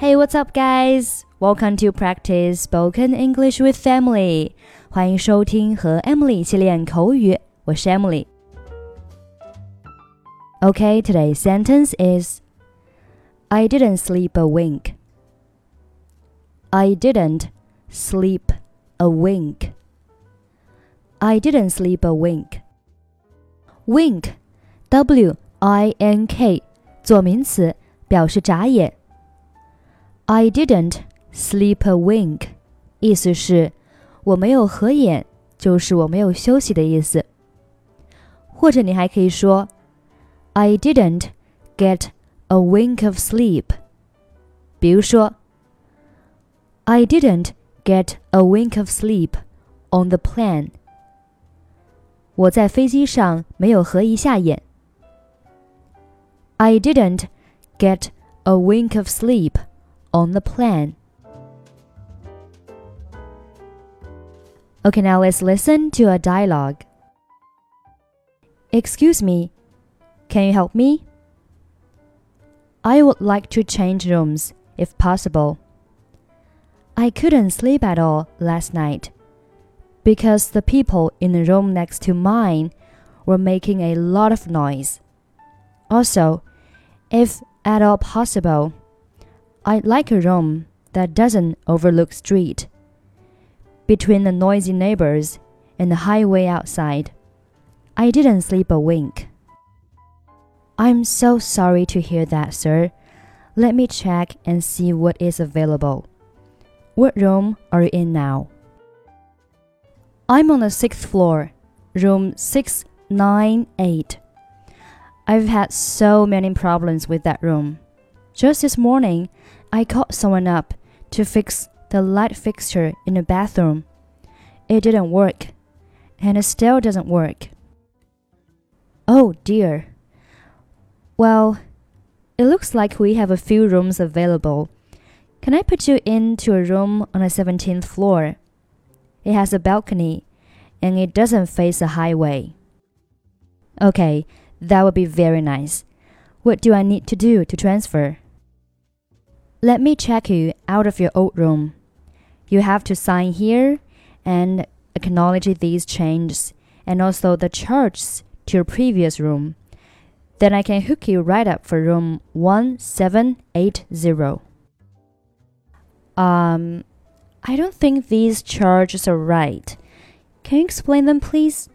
Hey, what's up, guys? Welcome to practice spoken English with Emily. 欢迎收听和 Emily 一起练口语，我是 Emily。Okay, today's sentence is I didn't sleep a wink. I didn't sleep a wink. I didn't sleep a wink. Wink, W I N K，做名词，表示眨眼。I didn't sleep a wink，意思是我没有合眼，就是我没有休息的意思。或者你还可以说，I didn't get a wink of sleep。比如说，I didn't get a wink of sleep on the plane。我在飞机上没有合一下眼。I didn't get a wink of sleep on the plan. Okay, now let's listen to a dialogue. Excuse me, can you help me? I would like to change rooms if possible. I couldn't sleep at all last night because the people in the room next to mine were making a lot of noise. Also, if at all possible, I'd like a room that doesn't overlook street. Between the noisy neighbors and the highway outside, I didn't sleep a wink. I'm so sorry to hear that, sir. Let me check and see what is available. What room are you in now? I'm on the sixth floor, room 698. I've had so many problems with that room. Just this morning, I called someone up to fix the light fixture in the bathroom. It didn't work, and it still doesn't work. Oh dear. Well, it looks like we have a few rooms available. Can I put you into a room on the 17th floor? It has a balcony, and it doesn't face a highway. Okay, that would be very nice. What do I need to do to transfer? Let me check you out of your old room. You have to sign here and acknowledge these changes and also the charges to your previous room. Then I can hook you right up for room 1780. Um, I don't think these charges are right. Can you explain them, please?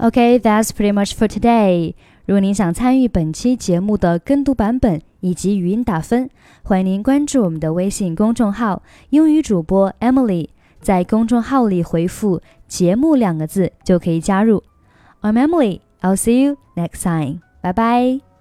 Okay, that's pretty much for today. 如果您想参与本期节目的跟读版本以及语音打分，欢迎您关注我们的微信公众号“英语主播 Emily”。在公众号里回复“节目”两个字就可以加入。I'm Emily. I'll see you next time. Bye bye.